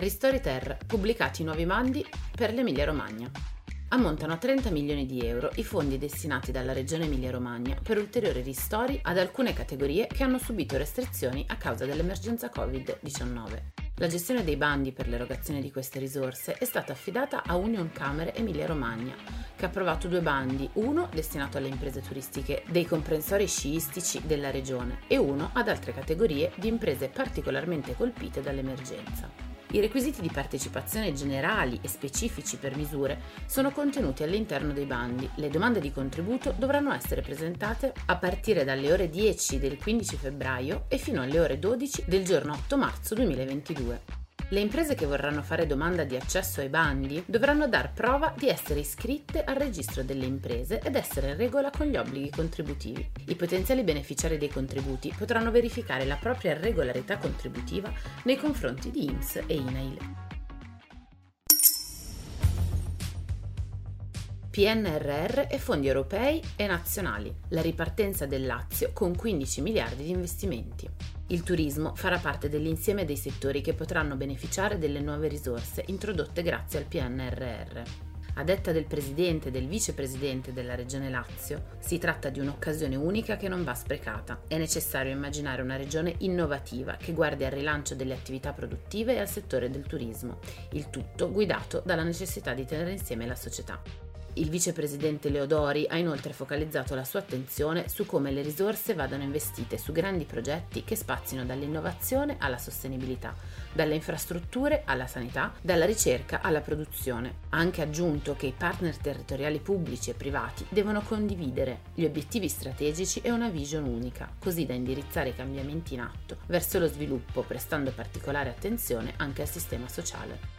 Ristori Terra, pubblicati nuovi bandi per l'Emilia Romagna. Ammontano a 30 milioni di euro i fondi destinati dalla Regione Emilia-Romagna per ulteriori ristori ad alcune categorie che hanno subito restrizioni a causa dell'emergenza Covid-19. La gestione dei bandi per l'erogazione di queste risorse è stata affidata a Union Camere Emilia-Romagna, che ha approvato due bandi, uno destinato alle imprese turistiche dei comprensori sciistici della regione e uno ad altre categorie di imprese particolarmente colpite dall'emergenza. I requisiti di partecipazione generali e specifici per misure sono contenuti all'interno dei bandi. Le domande di contributo dovranno essere presentate a partire dalle ore 10 del 15 febbraio e fino alle ore 12 del giorno 8 marzo 2022. Le imprese che vorranno fare domanda di accesso ai bandi dovranno dar prova di essere iscritte al registro delle imprese ed essere in regola con gli obblighi contributivi. I potenziali beneficiari dei contributi potranno verificare la propria regolarità contributiva nei confronti di INPS e INAIL. PNRR e fondi europei e nazionali, la ripartenza del Lazio con 15 miliardi di investimenti. Il turismo farà parte dell'insieme dei settori che potranno beneficiare delle nuove risorse introdotte grazie al PNRR. A detta del presidente e del vicepresidente della Regione Lazio, si tratta di un'occasione unica che non va sprecata. È necessario immaginare una regione innovativa che guardi al rilancio delle attività produttive e al settore del turismo, il tutto guidato dalla necessità di tenere insieme la società. Il vicepresidente Leodori ha inoltre focalizzato la sua attenzione su come le risorse vadano investite su grandi progetti che spazino dall'innovazione alla sostenibilità, dalle infrastrutture alla sanità, dalla ricerca alla produzione. Ha anche aggiunto che i partner territoriali pubblici e privati devono condividere gli obiettivi strategici e una vision unica, così da indirizzare i cambiamenti in atto verso lo sviluppo, prestando particolare attenzione anche al sistema sociale.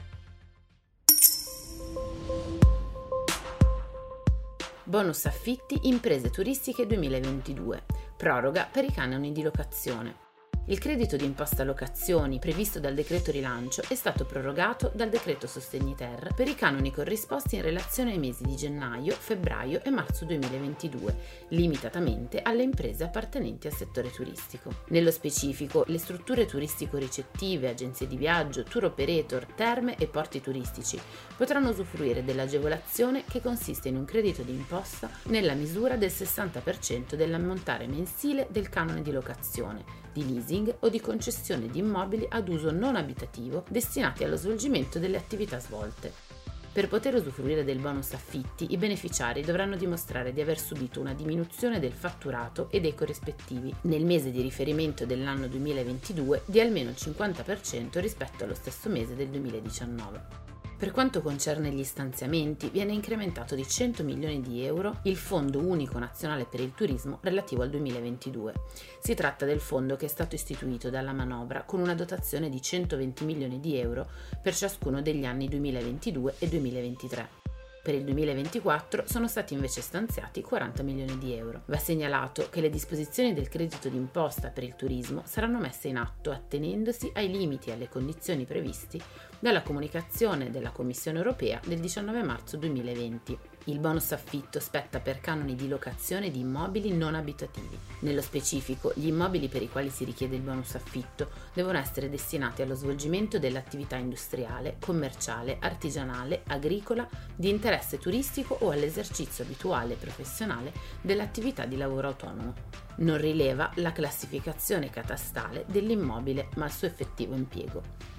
Bonus affitti imprese turistiche 2022. Proroga per i canoni di locazione. Il credito di imposta locazioni previsto dal decreto rilancio è stato prorogato dal decreto Sostegni Ter per i canoni corrisposti in relazione ai mesi di gennaio, febbraio e marzo 2022, limitatamente alle imprese appartenenti al settore turistico. Nello specifico, le strutture turistico-ricettive, agenzie di viaggio, tour operator, terme e porti turistici potranno usufruire dell'agevolazione che consiste in un credito di imposta nella misura del 60% dell'ammontare mensile del canone di locazione di leasing o di concessione di immobili ad uso non abitativo destinati allo svolgimento delle attività svolte. Per poter usufruire del bonus affitti, i beneficiari dovranno dimostrare di aver subito una diminuzione del fatturato e dei corrispettivi nel mese di riferimento dell'anno 2022 di almeno il 50% rispetto allo stesso mese del 2019. Per quanto concerne gli stanziamenti, viene incrementato di 100 milioni di euro il Fondo Unico Nazionale per il Turismo relativo al 2022. Si tratta del fondo che è stato istituito dalla manovra con una dotazione di 120 milioni di euro per ciascuno degli anni 2022 e 2023. Per il 2024 sono stati invece stanziati 40 milioni di euro. Va segnalato che le disposizioni del credito d'imposta per il turismo saranno messe in atto attenendosi ai limiti e alle condizioni previsti dalla comunicazione della Commissione europea del 19 marzo 2020. Il bonus affitto spetta per canoni di locazione di immobili non abitativi. Nello specifico, gli immobili per i quali si richiede il bonus affitto devono essere destinati allo svolgimento dell'attività industriale, commerciale, artigianale, agricola, di interesse turistico o all'esercizio abituale e professionale dell'attività di lavoro autonomo. Non rileva la classificazione catastale dell'immobile ma il suo effettivo impiego.